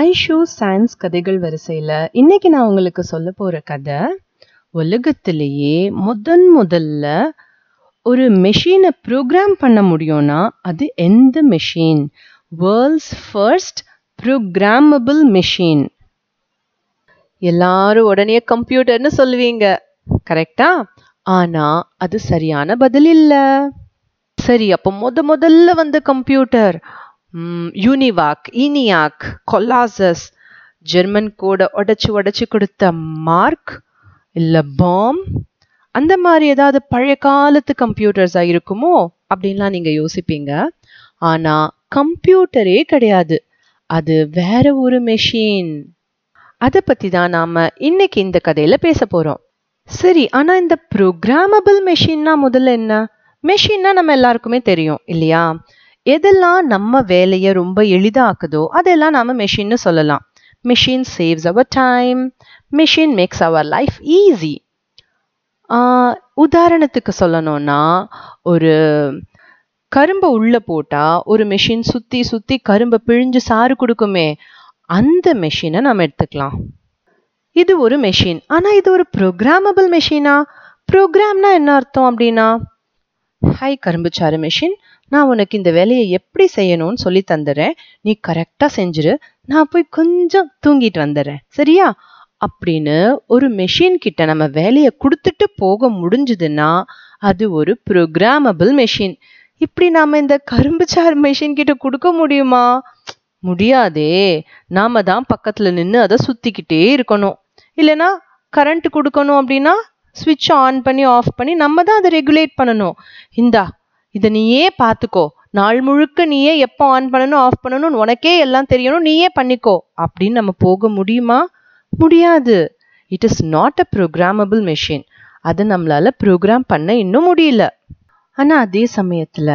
Aishu science கதைகள் வரிசையில் இன்னைக்கு நான் உங்களுக்கு சொல்ல போற கதை உலகத்திலேயே முதன் முதல்ல ஒரு மெஷினை ப்ரோக்ராம் பண்ண முடியும்னா அது எந்த machine world's first programmable machine எல்லாரும் உடனே கம்ப்யூட்டர்னு சொல்லுவீங்க. கரெக்டா ஆனா அது சரியான பதில் இல்லை. சரி அப்போ முத முதல்ல வந்த computer. Univac ENIAC Colossus German கோடை உடைச்சு உடைச்சு கொடுத்த மார்க் இல்லை பாம் அந்த மாதிரி ஏதாவது பழைய காலத்து கம்ப்யூட்டர்ஸாக இருக்குமோ அப்படின்லாம் நீங்கள் யோசிப்பீங்க. ஆனால் கம்ப்யூட்டரே கிடையாது. அது வேற ஒரு மெஷின் அதை பற்றி தான் நாம் இன்னைக்கு இந்த கதையில் பேச போகிறோம் சரி ஆனால் இந்த ப்ரோக்ராமபிள் மெஷின்னா முதல்ல என்ன? மெஷின்னா நம்ம எல்லாருக்குமே தெரியும் இல்லையா? எதெல்லாம் நம்ம வேலையை ரொம்ப எளிதாக்குதோ அதெல்லாம் நாம மெஷின்னு சொல்லலாம். Machine saves our time machine makes our life easy உதாரணத்துக்கு சொல்லணும்னா ஒரு கரும்பை உள்ளே போட்டால் ஒரு மிஷின் சுற்றி சுற்றி கரும்பை பிழிஞ்சு சாறு கொடுக்குமே அந்த மெஷினை நம்ம எடுத்துக்கலாம். இது ஒரு மெஷின் ஆனால் இது ஒரு ப்ரோக்ராமபிள் மெஷினா ப்ரோக்ராம்னா என்ன அர்த்தம் அப்படின்னா ஹை கரும்புச்சாறு மெஷின் நான் உனக்கு இந்த வேலையை எப்படி செய்யணும்னு சொல்லி தந்துடுறேன். நீ கரெக்டா செஞ்சிரு. நான் போய் கொஞ்சம் தூங்கிட்டு வந்துடுறேன். சரியா? அப்படின்னு ஒரு மெஷின் கிட்ட நம்ம வேலையை கொடுத்துட்டு போக முடிஞ்சதுன்னா அது ஒரு ப்ரோக்ராமபிள் மெஷின் இப்படி நாம இந்த கரும்புச்சாறு மெஷின் கிட்ட கொடுக்க முடியுமா? முடியாதே. நாம தான் பக்கத்துல நின்று அதை சுத்திக்கிட்டே இருக்கணும். இல்லைன்னா கரண்ட் கொடுக்கணும் அப்படின்னா ஸ்விட்ச் ஆன் பண்ணி ஆஃப் பண்ணி நம்ம தான் அதை ரெகுலேட் பண்ணணும். இந்தா இதை நீயே பார்த்துக்கோ. நாள் முழுக்க நீயே எப்போ ஆன் பண்ணணும் ஆஃப் பண்ணணும் உனக்கே எல்லாம் தெரியணும். நீயே பண்ணிக்கோ. அப்படின்னு நம்ம போக முடியுமா? முடியாது. It is not a programmable machine அதை நம்மளால ப்ரோக்ராம் பண்ண இன்னும் முடியல. ஆனால் அதே சமயத்தில்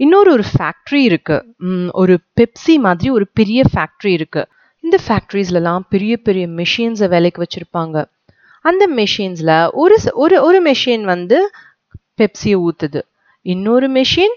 இன்னொரு ஒரு ஃபேக்ட்ரி இருக்கு. ஒரு பெப்சி மாதிரி ஒரு பெரிய ஃபேக்ட்ரி இருக்கு. இந்த ஃபேக்ட்ரிஸ்லலாம் பெரிய பெரிய மெஷின்ஸை வேலைக்கு வச்சுருப்பாங்க. அந்த மெஷின்ஸில் ஒரு ஒரு ஒரு மெஷின் வந்து பெப்சியை ஊற்றுது இன்னொரு மெஷின்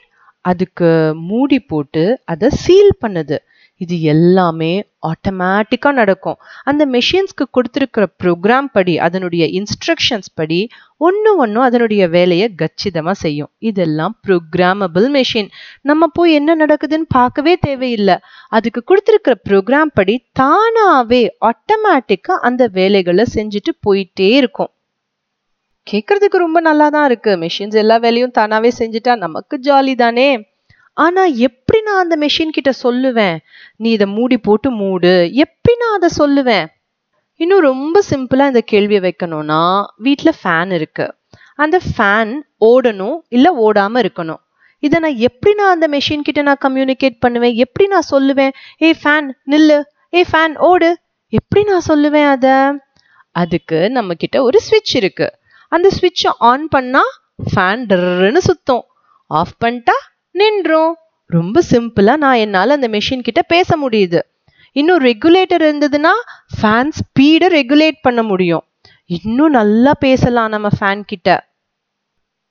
அதுக்கு மூடி போட்டு அதை சீல் பண்ணுது. இது எல்லாமே ஆட்டோமேட்டிக்காக நடக்கும். அந்த மெஷின்ஸ்க்கு கொடுத்துருக்கிற ப்ரோக்ராம் படி அதனுடைய இன்ஸ்ட்ரக்ஷன்ஸ் படி ஒன்று ஒன்றும் அதனுடைய வேலையை கச்சிதமாக செய்யும். இதெல்லாம் ப்ரோக்ராமபிள் மெஷின் நம்ம போய் என்ன நடக்குதுன்னு பார்க்கவே தேவையில்லை. அதுக்கு கொடுத்துருக்கிற ப்ரோக்ராம் படி தானாகவே ஆட்டோமேட்டிக்காக அந்த வேலைகளை செஞ்சுட்டு போயிட்டே இருக்கும். கேட்கறதுக்கு ரொம்ப நல்லா தான் இருக்கு. மிஷின்ஸ் எல்லா வேலையும் தானாவே செஞ்சுட்டா நமக்கு ஜாலி தானே. ஆனா எப்படி நான் அந்த மெஷின் கிட்ட சொல்லுவேன்? நீ இதை மூடி போட்டு மூடு. எப்படி நான் அதை சொல்லுவேன்? இன்னும் ரொம்ப சிம்பிளா இந்த கேள்வியை வைக்கணும்னா வீட்டில் ஃபேன் இருக்கு. அந்த ஃபேன் ஓடணும் இல்லை ஓடாம இருக்கணும். இதை நான் எப்படி நான் அந்த மெஷின் கிட்ட நான் கம்யூனிகேட் பண்ணுவேன்? எப்படி நான் சொல்லுவேன்? ஏ ஃபேன் நில்லு. ஏ ஃபேன் ஓடு. எப்படி நான் சொல்லுவேன் அதை? அதுக்கு நம்ம கிட்ட ஒரு ஸ்விட்ச் இருக்கு. அந்த ஸ்விட்சை ஆன் பண்ணால் ஃபேன் டர்ன்னு சுத்தும். ஆஃப் பண்ணிட்டா நின்றோம். ரொம்ப சிம்பிளாக நான் என்னால் அந்த மெஷின் கிட்ட பேச முடியுது. இன்னும் ரெகுலேட்டர் இருந்ததுன்னா ஃபேன் ஸ்பீடை ரெகுலேட் பண்ண முடியும். இன்னும் நல்லா பேசலாம் நம்ம ஃபேன் கிட்ட.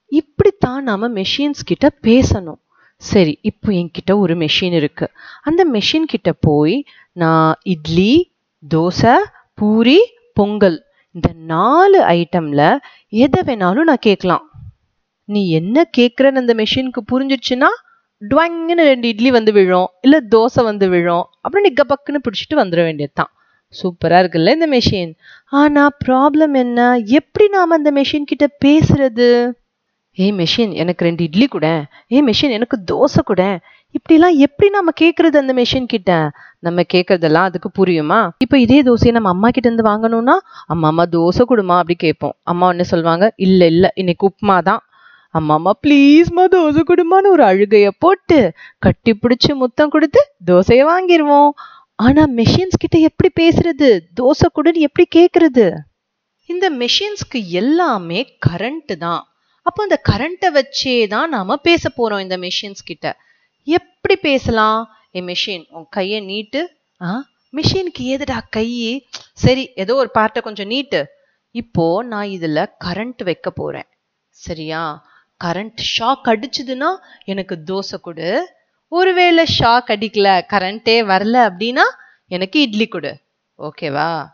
இப்படித்தான் நாம மெஷின்ஸ் கிட்ட பேசணும். சரி இப்போ என்கிட்ட ஒரு மெஷின் இருக்கு. அந்த மெஷின் கிட்ட போய் நான் இட்லி தோசை பூரி பொங்கல் இந்த நாலு ஐட்டம்ல எதை வேணாலும் நான் கேட்கலாம். நீ என்ன கேட்குறன்னு அந்த மெஷினுக்கு புரிஞ்சிடுச்சுன்னா டுவங்குன்னு ரெண்டு இட்லி வந்து விழும் இல்லை தோசை வந்து விழும் அப்புறம் நீ கபக்குன்னு பிடிச்சிட்டு வந்துட வேண்டியதுதான். சூப்பராக இருக்குல்ல இந்த மெஷின் ஆனால் ப்ராப்ளம் என்ன? எப்படி நாம் அந்த மெஷின் கிட்ட பேசுறது? ஏய் மெஷின் எனக்கு ரெண்டு இட்லி கூட. ஏய் மெஷின் எனக்கு தோசை கூட. இப்படிலாம் எப்படி நம்ம கேட்கறது அந்த மெஷின் கிட்ட? நம்ம கேட்கறதெல்லாம் அதுக்கு புரியுமா? இப்போ இதே தோசையை நம்ம அம்மா கிட்ட இருந்து வாங்கணும்னா அம்மா அம்மா தோசை கொடுமா? அப்படி கேட்போம். அம்மா என்ன சொல்லுவாங்க இல்லை இல்லை இன்னைக்கு உப்புமா தான் அம்மா அம்மா ப்ளீஸ்மா தோசை கொடுமான்னு ஒரு அழுகையை போட்டு கட்டி பிடிச்சி முத்தம் கொடுத்து தோசையை வாங்கிடுவோம் ஆனால் மெஷின்ஸ் கிட்ட எப்படி பேசுறது? தோசை கொடுன்னு எப்படி கேட்கறது இந்த மெஷின்ஸ்க்கு எல்லாமே கரண்ட் தான். அப்போ அந்த கரண்ட்டை வச்சே தான் நாம் பேச போகிறோம் இந்த மெஷின்ஸ் கிட்ட. எப்படி பேசலாம்? ஏ மிஷின் உன் கையை நீட்டு. ஆ? மிஷினுக்கு ஏதுடா கை? சரி ஏதோ ஒரு பார்ட்டை கொஞ்சம் நீட்டு. இப்போ நான் இதுல கரண்ட் வைக்க போறேன். சரியா? கரண்ட் ஷாக் அடிச்சுதுன்னா எனக்கு தோசை கொடு. ஒருவேளை ஷாக் அடிக்கல கரண்டே வரல அப்படின்னா எனக்கு இட்லி கொடு. ஓகேவா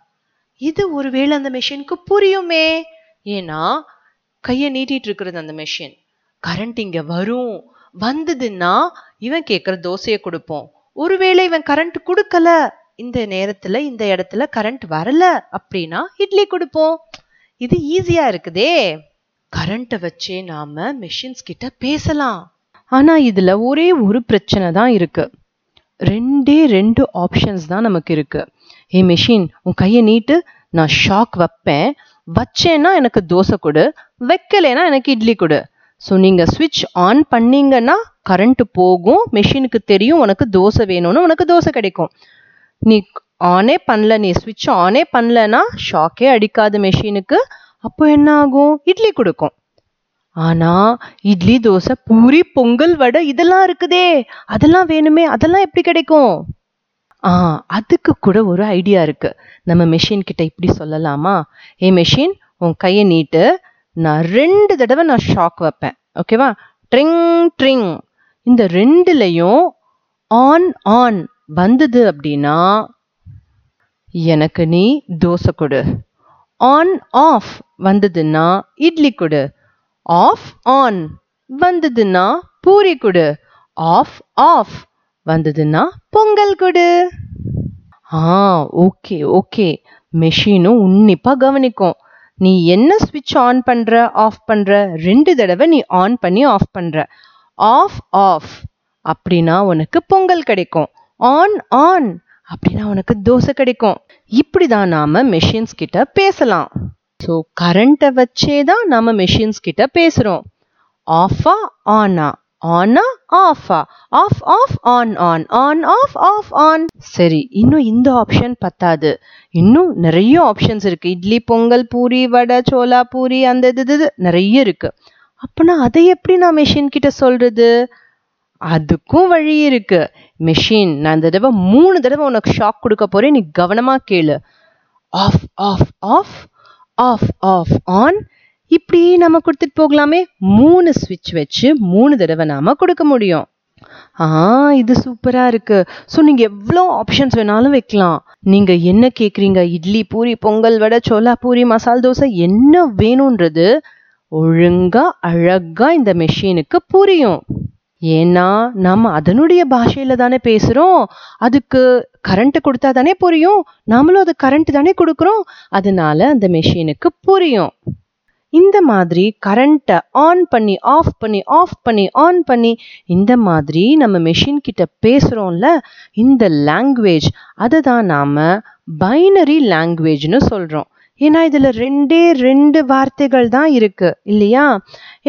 இது ஒருவேளை அந்த மிஷினுக்கு புரியுமே? ஏன்னா கையை நீட்டிட்டு இருக்கிறது அந்த மெஷின் கரண்ட் இங்க வரும். வந்ததுன்னா இவன் கேட்குற தோசையை கொடுப்போம். ஒருவேளை இவன் கரண்ட் கொடுக்கல இந்த நேரத்துல இந்த இடத்துல கரண்ட் வரல அப்படின்னா இட்லி கொடுப்போம். இது ஈஸியா இருக்குதே. கரண்ட்டை வச்சே நாம மெஷின்ஸ் கிட்ட பேசலாம். ஆனா இதுல ஒரே ஒரு பிரச்சனை தான் இருக்கு. ரெண்டே ரெண்டு ஆப்ஷன்ஸ் தான் நமக்கு இருக்கு. ஏ மெஷின் உன் கையை நீட்டு நான் ஷாக் வைப்பேன். வச்சேன்னா எனக்கு தோசை கொடு வைக்கலைன்னா எனக்கு இட்லி கொடு. ஸோ நீங்கள் ஸ்விட்ச் ஆன் பண்ணீங்கன்னா கரண்ட்டு போகும் மெஷினுக்கு தெரியும் உனக்கு தோசை வேணும்னு உனக்கு தோசை கிடைக்கும். நீ ஆனே பண்ணல நீ ஸ்விட்ச் ஆனே பண்ணலன்னா ஷாக்கே அடிக்காத மெஷினுக்கு அப்போ என்ன ஆகும்? இட்லி கொடுக்கும். ஆனால் இட்லி தோசை பூரி பொங்கல் வடை இதெல்லாம் இருக்குதே. அதெல்லாம் வேணுமே அதெல்லாம் எப்படி கிடைக்கும்? ஆ அதுக்கு கூட ஒரு ஐடியா இருக்கு. நம்ம மெஷின் கிட்ட இப்படி சொல்லலாமா? ஏ மெஷின் உன் கையை நீட்டு. நான் ரெண்டு தடவை நான் ஷாக் வைப்பேன். ஓகேவா ட்ரிங் ட்ரிங் இந்த ரெண்டுலையும் ஆன் ஆன் வந்தது அப்படின்னா எனக்கு நீ தோசை கொடு. ஆன் ஆஃப் வந்ததுன்னா இட்லி கொடு. ஆஃப் ஆன் வந்ததுன்னா பூரி கொடு. ஆஃப் ஆஃப் வந்ததுன்னா பொங்கல் கொடு. ஆ ஓகே ஓகே. மெஷினும் உன்னிப்பாக கவனிக்கும். நீ என்ன ஸ்விட்ச் ஆன் பண்ணுற ஆஃப் பண்ணுற ரெண்டு தடவை நீ ஆன் பண்ணி ஆஃப் பண்ணுற ஆஃப் ஆஃப் அப்படின்னா உனக்கு பொங்கல் கிடைக்கும். ஆன் ஆன் அப்படின்னா உனக்கு தோசை கிடைக்கும். இப்படி தான் நாம் மெஷின்ஸ் கிட்ட பேசலாம். ஸோ கரண்ட்டை வச்சே தான் நாம் மெஷின்ஸ் கிட்ட பேசுகிறோம் ஆஃபா ஆனா ஆனா ஆஃபா off off on on on off off on சரி இன்னும் இந்த ஆப்ஷன் பத்தாது. இன்னும் நிறைய ஆப்ஷன்ஸ் இருக்கு. இட்லி பொங்கல் பூரி வடை சோலா பூரி அந்த இது இது. நிறைய இருக்கு. அப்போனா அதை எப்படி நான் மெஷின் கிட்ட சொல்கிறது அதுக்கும் வழி இருக்கு. மெஷின் நான் இந்த தடவை மூணு தடவை உனக்கு ஷாக் கொடுக்க போறேன். நீ கவனமாக கேளு. Off off off off off on இப்படி நம்ம கொடுத்துட்டு போகலாமே. மூணு ஸ்விட்ச் வச்சு மூணு தடவை நாம கொடுக்க முடியும். ஆ இது சூப்பராக இருக்கு. ஸோ நீங்கள் எவ்வளோ ஆப்ஷன்ஸ் வேணாலும் வைக்கலாம். நீங்கள் என்ன கேட்குறீங்க இட்லி பூரி பொங்கல் வடை சோலா பூரி மசால் தோசை என்ன வேணுன்றது ஒழுங்கா அழகா இந்த மெஷினுக்கு புரியும். ஏன்னா நம்ம அதனுடைய பாஷையில் தானே பேசுகிறோம் அதுக்கு கரண்ட் கொடுத்தா தானே புரியும். நாமளும் அது கரண்ட் தானே கொடுக்குறோம். அதனால அந்த மெஷினுக்கு புரியும். இந்த மாதிரி கரண்ட்டை ஆன் பண்ணி ஆஃப் பண்ணி ஆஃப் பண்ணி ஆன் பண்ணி இந்த மாதிரி நம்ம மெஷின் கிட்ட பேசுகிறோம்ல இந்த லாங்குவேஜ் அதை தான் நாம் பைனரி லாங்குவேஜ்னு சொல்கிறோம் ஏன்னா இதுல ரெண்டே ரெண்டு வார்த்தைகள் தான் இருக்கு இல்லையா?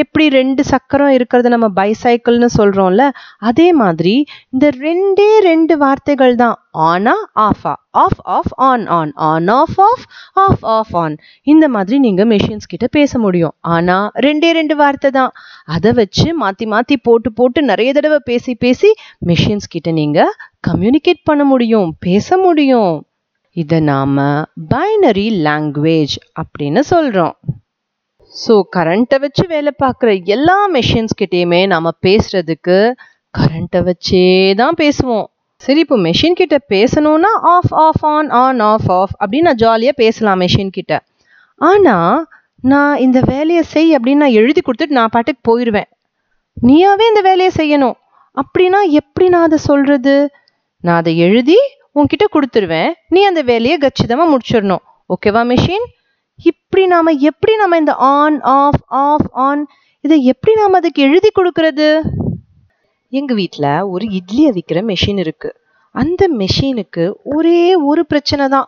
எப்படி ரெண்டு சக்கரம் இருக்கிறத நம்ம பைசைக்கிள்னு சொல்றோம்ல அதே மாதிரி இந்த ரெண்டே ரெண்டு வார்த்தைகள் தான் ஆனா ஆஃபா off off on on on off off off off on இந்த மாதிரி நீங்கள் மிஷின்ஸ் கிட்ட பேச முடியும். ஆனா ரெண்டே ரெண்டு வார்த்தை தான். அதை வச்சு மாற்றி மாற்றி போட்டு போட்டு நிறைய தடவை பேசி பேசி மிஷின்ஸ் கிட்ட நீங்கள் கம்யூனிகேட் பண்ண முடியும் பேச முடியும். இதை நாம் பைனரி லாங்குவேஜ் அப்படின்னு சொல்கிறோம் ஸோ கரண்ட்டை வச்சு வேலை பார்க்குற எல்லா மெஷின்ஸ்கிட்டேயுமே நாம் பேசுகிறதுக்கு கரண்ட்டை வச்சே தான் பேசுவோம். சரி இப்போ மெஷின் கிட்ட பேசணும்னா off off on on off off அப்படின்னு நான் ஜாலியாக பேசலாம் மெஷின் கிட்ட. ஆனால் நான் இந்த வேலையை செய் அப்படின்னு நான் எழுதி கொடுத்துட்டு நான் பாட்டுக்கு போயிடுவேன் நீயாவே இந்த வேலையை செய்யணும். அப்படின்னா எப்படி நான் அதை சொல்கிறது நான் அதை எழுதி உன்கிட்ட கொடுத்துருவேன். நீ அந்த வேலையை கச்சிதமாக முடிச்சிடணும். ஓகேவா மிஷின் இப்படி நாம எப்படி நம்ம இந்த ஆன் ஆஃப் ஆஃப் ஆன் இதை எப்படி நாம அதுக்கு எழுதி கொடுக்கறது? எங்க வீட்டில் ஒரு இட்லி அவிக்கிற மெஷின் இருக்கு. அந்த மெஷினுக்கு ஒரே ஒரு பிரச்சனை தான்.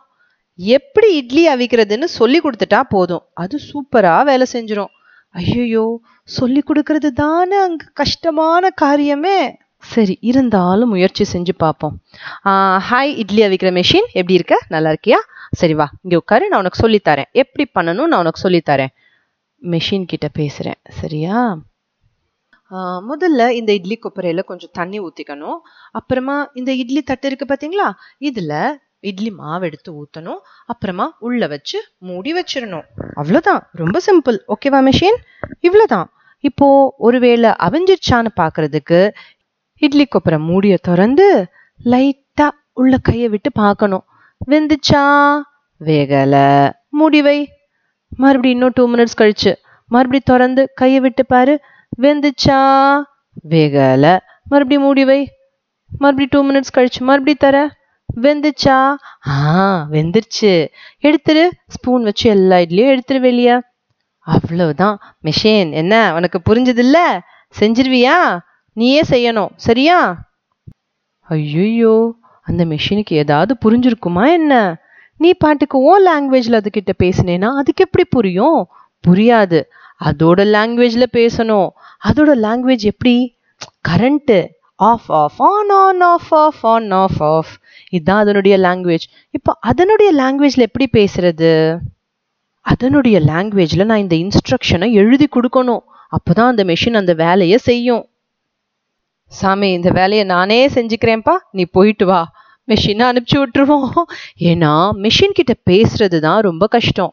எப்படி இட்லி அவிக்கிறதுன்னு சொல்லி கொடுத்துட்டா போதும். அது சூப்பரா வேலை செஞ்சிடும் ஐயோ சொல்லி கொடுக்கறது தானே அங்க கஷ்டமான காரியமே. சரி இருந்தாலும் முயற்சி செஞ்சு பார்ப்போம். ஹாய் இட்லி அவிக்கிற மெஷின் எப்படி இருக்க? நல்லா இருக்கியா? சரி வா. இங்கே உட்காரு. நான் உனக்கு சொல்லித்தரேன் எப்படி பண்ணணும்? நான் உனக்கு சொல்லித்தரேன் மெஷின் கிட்ட பேசுகிறேன் சரியா? ஆஹ் முதல்ல இந்த இட்லி கொப்பரையில் கொஞ்சம் தண்ணி ஊற்றிக்கணும் அப்புறமா இந்த இட்லி தட்டு இருக்கு பார்த்தீங்களா இதில் இட்லி மாவு எடுத்து ஊற்றணும் அப்புறமா உள்ளே வச்சு மூடி வச்சிடணும். அவ்வளோதான் ரொம்ப சிம்பிள் ஓகேவா மெஷின் இவ்வளோதான் இப்போ ஒருவேளை அவிஞ்சிருச்சான்னு பார்க்கறதுக்கு இட்லி கொப்பரை மூடிய திறந்து லைட்டா உள்ள கையை விட்டு பார்க்கணும். வெந்துச்சா? வேகல. முடிவை மறுபடியும் இன்னும் டூ மினிட்ஸ் கழிச்சு. மறுபடி திறந்து கையை விட்டு பாரு. வெந்துச்சா? வேகல. மறுபடியும் மூடிவை மறுபடி டூ மினிட்ஸ் கழிச்சு. மறுபடி தர. வெந்துச்சா? ஆ வெந்துருச்சு. எடுத்துரு. ஸ்பூன் வச்சு எல்லா இட்லியும் எடுத்துரு வெளியே. அவ்வளவுதான். மிஷின் என்ன? உனக்கு புரிஞ்சதில்ல? செஞ்சிருவியா? நீயே செய்யணும். சரியா? ஐயோ அந்த மிஷினுக்கு ஏதாவது புரிஞ்சிருக்குமா என்ன? நீ பாட்டுக்கு ஓ லாங்குவேஜில் அதுக்கிட்ட பேசினேன்னா அதுக்கு எப்படி புரியும்? புரியாது. அதோட லாங்குவேஜில் பேசணும். அதோட லாங்குவேஜ் எப்படி? Current off off on on off off on off off இதுதான் அதனுடைய லாங்குவேஜ் இப்போ அதனுடைய லாங்குவேஜில் எப்படி பேசுறது? அதனுடைய லாங்குவேஜில் நான் இந்த இன்ஸ்ட்ரக்ஷனை எழுதி கொடுக்கணும். அப்போதான் அந்த மெஷின் அந்த வேலையை செய்யும். சாமி இந்த வேலையை நானே செஞ்சுக்கிறேன்ப்பா. நீ போயிட்டு வா. மிஷினை அனுப்பிச்சி விட்டுருவோம். ஏன்னா மிஷின் கிட்ட பேசுறது தான் ரொம்ப கஷ்டம்.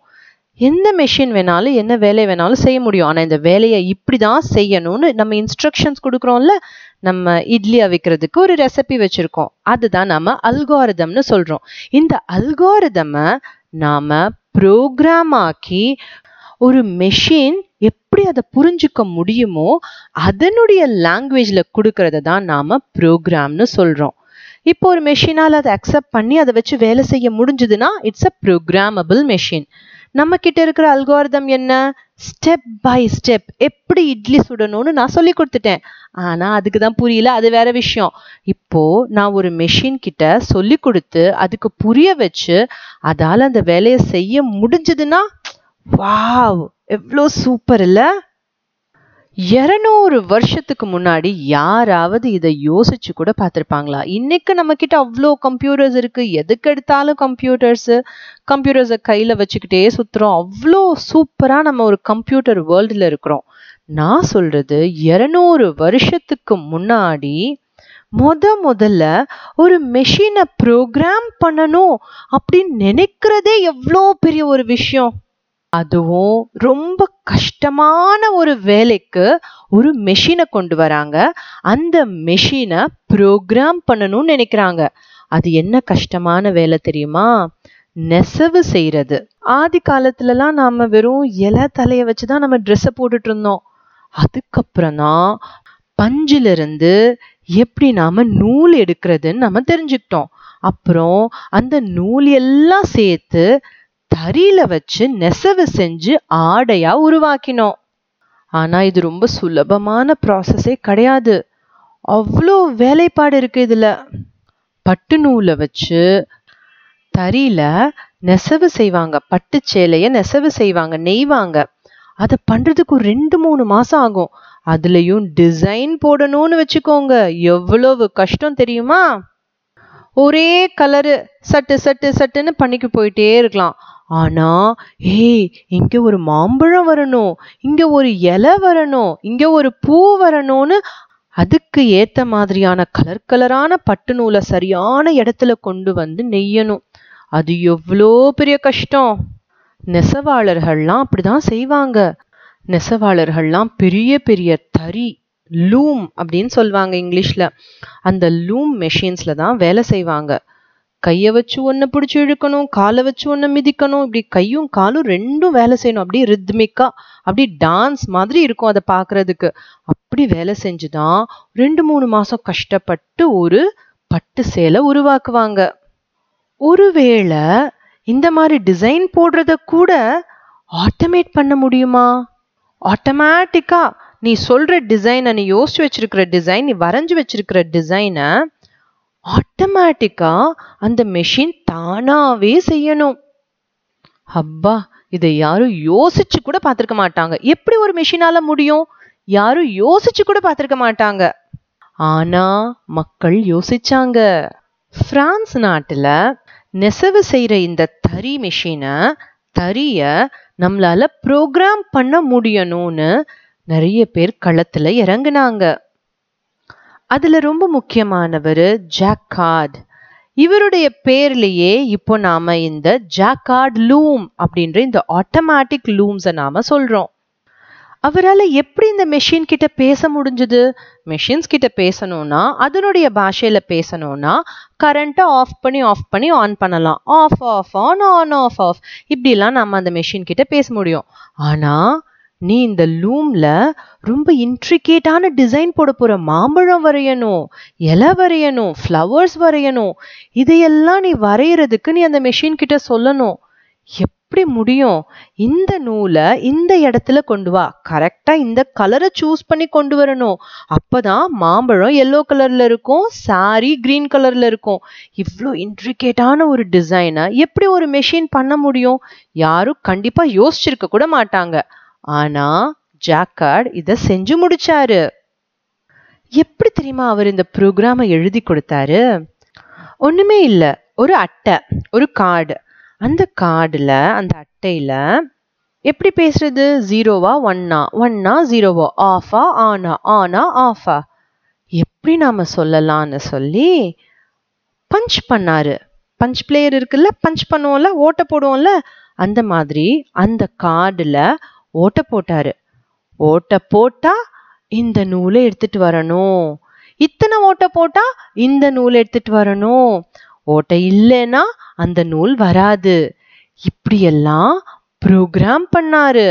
எந்த மெஷின் வேணாலும் என்ன வேலை வேணாலும் செய்ய முடியும். ஆனால் இந்த வேலையை இப்படி தான் செய்யணும்னு நம்ம இன்ஸ்ட்ரக்ஷன்ஸ் கொடுக்குறோம்ல நம்ம இட்லி அவிக்கிறதுக்கு ஒரு ரெசிபி வச்சுருக்கோம். அதுதான் நம்ம அல்காரிதம்னு சொல்கிறோம் இந்த அல்காரிதமை நாம் ப்ரோக்ராம் ஆக்கி ஒரு மெஷின் எப்படி அதை புரிஞ்சுக்க முடியுமோ அதனுடைய லாங்குவேஜில் கொடுக்கறத தான் நாம் ப்ரோக்ராம்னு சொல்கிறோம் இப்போ ஒரு மெஷினால் அதை அக்செப்ட் பண்ணி அதை வச்சு வேலை செய்ய முடிஞ்சதுன்னா இட்ஸ் அ ப்ரோக்ராமபிள் மெஷின் நம்ம கிட்ட இருக்கிற அல்காரிதம் என்ன? ஸ்டெப் பை ஸ்டெப் எப்படி இட்லி சுடணும்னு நான் சொல்லி கொடுத்துட்டேன். ஆனா அதுக்கு தான் புரியல அது வேற விஷயம். இப்போ நான் ஒரு மெஷின் கிட்ட சொல்லி கொடுத்து அதுக்கு புரிய வச்சு அதால அந்த வேலையை செய்ய முடிஞ்சதுன்னா வாவ் எவ்வளோ சூப்பர் இல்லை? இரநூறு வருஷத்துக்கு முன்னாடி யாராவது இதை யோசிச்சு கூட பார்த்துருப்பாங்களா? இன்னைக்கு நம்ம கிட்ட அவ்வளோ கம்ப்யூட்டர்ஸ் இருக்கு. எதுக்கு எடுத்தாலும் கம்ப்யூட்டர்ஸ் கம்ப்யூட்டர்ஸை கையில் வச்சுக்கிட்டே சுற்றுறோம் அவ்வளோ சூப்பராக நம்ம ஒரு கம்ப்யூட்டர் வேர்ல்டில் இருக்கிறோம். நான் சொல்றது இரநூறு வருஷத்துக்கு முன்னாடி முத முதல்ல ஒரு மெஷினை ப்ரோக்ராம் பண்ணணும் அப்படின்னு நினைக்கிறதே எவ்வளோ பெரிய ஒரு விஷயம். அதுவும் ரொம்ப கஷ்டமான ஒரு வேலைக்கு ஒரு மெஷினை கொண்டு வராங்க. அந்த மெஷினை ப்ரோக்ராம் பண்ணணும்னு நினைக்கிறாங்க. அது என்ன கஷ்டமான வேலை தெரியுமா? நெசவு செய்யறது ஆதி காலத்துலலாம் நாம வெறும் இலை வச்சு வச்சுதான் நம்ம ட்ரெஸ்ஸை போட்டுட்டு இருந்தோம் அதுக்கப்புறம் தான் பஞ்சுல இருந்து எப்படி நாம நூல் எடுக்கிறதுன்னு நம்ம தெரிஞ்சுக்கிட்டோம். அப்புறம் அந்த நூல் எல்லாம் சேர்த்து தறியில வச்சு நெசவு செஞ்சு ஆடையா உருவாக்கினோம். ஆனா இது ரொம்ப சுலபமான ப்ராசஸே கிடையாது. அவ்வளோ வேலைப்பாடு இருக்கு இதுல. பட்டு நூலை வச்சு தறியில நெசவு செய்வாங்க. பட்டு சேலைய நெசவு செய்வாங்க நெய்வாங்க. அதை பண்றதுக்கு ரெண்டு மூணு மாசம் ஆகும். அதுலயும் டிசைன் போடணும்னு வச்சுக்கோங்க. எவ்வளவு கஷ்டம் தெரியுமா? ஒரே கலரு சட்டு சட்டு சட்டுன்னு பண்ணிக்கு போயிட்டே இருக்கலாம். ஆனா ஏய் இங்க ஒரு மாம்பழம் வரணும் இங்க ஒரு இலை வரணும் இங்க ஒரு பூ வரணும்னு அதுக்கு ஏத்த மாதிரியான கலர் கலரான பட்டு நூலை சரியான இடத்துல கொண்டு வந்து நெய்யணும். அது எவ்வளோ பெரிய கஷ்டம். நெசவாளர்கள்லாம் அப்படிதான் செய்வாங்க. நெசவாளர்கள்லாம் பெரிய பெரிய தறி லூம் அப்படின்னு சொல்லுவாங்க இங்கிலீஷ்ல. அந்த லூம் மெஷின்ஸ்ல தான் வேலை செய்வாங்க. கையை வச்சு ஒன்று பிடிச்சி இழுக்கணும் காலை வச்சு ஒன்று மிதிக்கணும் இப்படி கையும் காலும் ரெண்டும் வேலை செய்யணும். அப்படியே ரித்மிக்காக அப்படி டான்ஸ் மாதிரி இருக்கும் அதை பார்க்குறதுக்கு. அப்படி வேலை செஞ்சு தான் ரெண்டு மூணு மாதம் கஷ்டப்பட்டு ஒரு பட்டு சேலை உருவாக்குவாங்க. ஒருவேளை இந்த மாதிரி டிசைன் போடுறத கூட ஆட்டோமேட் பண்ண முடியுமா? ஆட்டோமேட்டிக்காக நீ சொல்கிற டிசைனை நீ யோசிச்சு வச்சிருக்கிற டிசைன் நீ வரைஞ்சி வச்சிருக்கிற டிசைனை ஆட்டோமேட்டிக்கா அந்த மெஷின் தானாவே செய்யணும். அப்பா இதை யாரும் யோசிச்சு கூட பார்த்துருக்க மாட்டாங்க. எப்படி ஒரு மெஷினால முடியும்? யாரும் யோசிச்சு கூட பார்த்துருக்க மாட்டாங்க. ஆனா மக்கள் யோசிச்சாங்க. பிரான்ஸ் நாட்டுல நெசவு செய்யற இந்த தறி மெஷினை தறிய நம்மளால ப்ரோக்ராம் பண்ண முடியணும்னு நிறைய பேர் களத்துல இறங்குனாங்க. அதுல ரொம்ப முக்கியமானவர் ஜாக்கார்ட் இவருடைய பேர்லயே இப்போ நாம இந்த ஜாக்கார்ட் லூம் அப்படின்ற இந்த ஆட்டோமேட்டிக் லூம்ஸை நாம சொல்றோம். அவரால் எப்படி இந்த மெஷின் கிட்ட பேச முடிஞ்சது? மெஷின்ஸ் கிட்ட பேசணும்னா அதனுடைய பாஷையில் பேசணும்னா கரண்ட்டை ஆஃப் பண்ணி ஆஃப் பண்ணி ஆன் பண்ணலாம். Off off on on off off இப்படிலாம் நம்ம அந்த மெஷின் கிட்ட பேச முடியும். ஆனால் நீ இந்த லூம்ல ரொம்ப இன்ட்ரிகேட்டான டிசைன் போட போற மாம்பழம் வரையணும் இலை வரையணும் ஃப்ளவர்ஸ் வரையணும் இதையெல்லாம் நீ வரைகிறதுக்கு நீ அந்த மெஷின் கிட்ட சொல்லணும். எப்படி முடியும்? இந்த நூலை இந்த இடத்துல கொண்டு வா. கரெக்டாக இந்த கலரை சூஸ் பண்ணி கொண்டு வரணும். அப்பதான் மாம்பழம் எல்லோ கலரில் இருக்கும் சாரி கிரீன் கலரில் இருக்கும். இவ்வளோ இன்ட்ரிகேட்டான ஒரு டிசைனை எப்படி ஒரு மெஷின் பண்ண முடியும்? யாரும் கண்டிப்பாக யோசிச்சிருக்க கூட மாட்டாங்க. ஆனா ஜாக்கார்ட் இதை செஞ்சு முடிச்சாரு. எப்படி தெரியுமா அவர் இந்த ப்ரோக்ராமை எழுதி கொடுத்தாரு? ஒண்ணுமே இல்லை. ஒரு அட்டை ஒரு கார்டு. அந்த கார்டில் அந்த அட்டையில் எப்படி பேசுறது? ஜீரோவா ஒன்னா? ஒன்னா ஜீரோவா? ஆஃபா ஆனா? ஆனா ஆஃபா? எப்படி நாம சொல்லலாம்னு சொல்லி பஞ்ச் பண்ணாரு. பஞ்ச் பிளேயர் இருக்குல்ல பஞ்ச் பண்ணுவோம்ல ஓட்ட போடுவோம்ல அந்த மாதிரி அந்த கார்டில் ஓட்ட போட்டாரு. ஓட்ட போட்டா இந்த நூலை எடுத்துட்டு வரணும். இத்தனை ஓட்ட போட்டா இந்த நூலை எடுத்துட்டு வரணும். ஓட்டை இல்லைன்னா அந்த நூல் வராது. இப்படியெல்லாம் ப்ரோக்ராம் பண்ணாரு.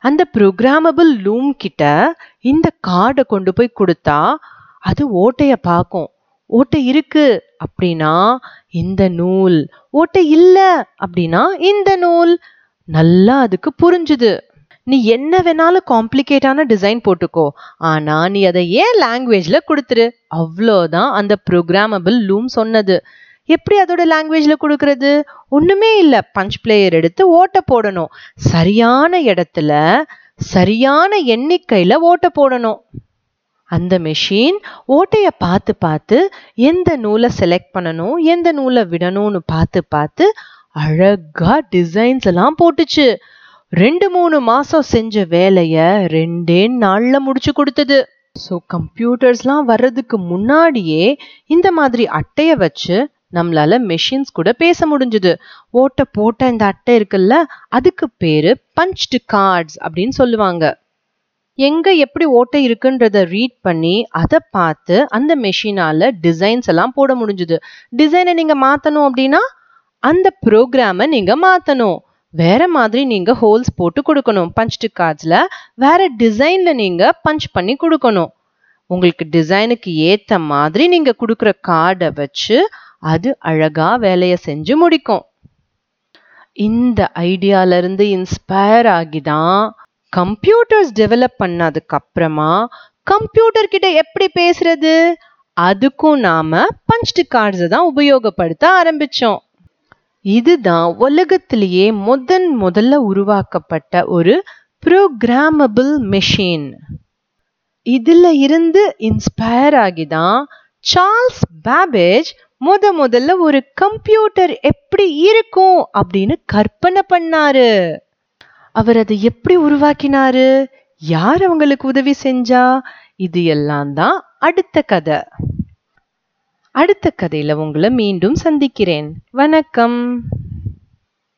அந்த ப்ரோக்ராமபிள் லூம் கிட்ட இந்த கார்டை கொண்டு போய் கொடுத்தா அது ஓட்டைய பார்க்கும். ஓட்டை இருக்கு அப்படின்னா இந்த நூல். ஓட்டை இல்லை அப்படின்னா இந்த நூல். நல்லா அதுக்கு புரிஞ்சுது. நீ என்ன வேணாலும் காம்ப்ளிகேட்டான டிசைன் போட்டுக்கோ. ஆனா நீ அதை ஏன் லாங்குவேஜ்ல கொடுத்துரு? அவ்வளோதான் அந்த ப்ரோக்ராமபிள் லூம் சொன்னது. எப்படி அதோட லாங்குவேஜ்ல கொடுக்கறது? ஒண்ணுமே இல்லை. பஞ்ச் பிளேயர் எடுத்து ஓட்ட போடணும். சரியான இடத்துல சரியான எண்ணிக்கையில ஓட்ட போடணும். அந்த மெஷின் ஓட்டைய பார்த்து பார்த்து எந்த நூலை செலக்ட் பண்ணணும் எந்த நூலை விடணும்னு பார்த்து பார்த்து அழகா டிசைன்ஸ் எல்லாம் போட்டுச்சு. ரெண்டு மூணு மாசம் செஞ்ச வேலைய ரெண்டே நாள்ல முடிச்சு கொடுத்தது. ஸோ கம்ப்யூட்டர்ஸ்லாம் வர்றதுக்கு முன்னாடியே இந்த மாதிரி அட்டையை வச்சு நம்மளால மெஷின்ஸ் கூட பேச முடிஞ்சுது. ஓட்ட போட்ட இந்த அட்டை இருக்குல்ல அதுக்கு பேரு பஞ்ச்டு கார்ட்ஸ் அப்படின்னு சொல்லுவாங்க. எங்க எப்படி ஓட்டை இருக்குன்றத ரீட் பண்ணி அதை பார்த்து அந்த மெஷினால டிசைன்ஸ் எல்லாம் போட முடிஞ்சுது. டிசைனை நீங்க மாத்தணும் அப்படின்னா அந்த ப்ரோக்ராமை நீங்கள் மாற்றணும் வேற மாதிரி நீங்க ஹோல்ஸ் போட்டு கொடுக்கணும். பஞ்ச்டு கார்ட்ஸ்ல வேற டிசைன்ல நீங்க பஞ்ச் பண்ணி கொடுக்கணும். உங்களுக்கு டிசைனுக்கு ஏத்த மாதிரி நீங்க கொடுக்குற கார்டை வச்சு அது அழகா வேலையை செஞ்சு முடிக்கும். இந்த ஐடியால இருந்து இன்ஸ்பயர் ஆகிதான் கம்ப்யூட்டர்ஸ் டெவலப் பண்ணதுக்கு அப்புறமா கம்ப்யூட்டர் கிட்ட எப்படி பேசுறது? அதுக்கும் நாம பஞ்ச்டு கார்ட்ஸை தான் உபயோகப்படுத்த ஆரம்பிச்சோம். இதுதான் உலகத்திலேயே முதன் முதல்ல உருவாக்கப்பட்ட ஒரு ப்ரோக்ராமபிள் மெஷின் இதில் இருந்து இன்ஸ்பயர் ஆகிதான் சார்ல்ஸ் பேபேஜ் முத முதல்ல ஒரு கம்ப்யூட்டர் எப்படி இருக்கும் அப்படின்னு கற்பனை பண்ணாரு. அவர் அதை எப்படி உருவாக்கினாரு? யார் அவங்களுக்கு உதவி செஞ்சா? இது எல்லாம் தான் அடுத்த கதை. அடுத்த கதையில உங்களை மீண்டும் சந்திக்கிறேன். வணக்கம்.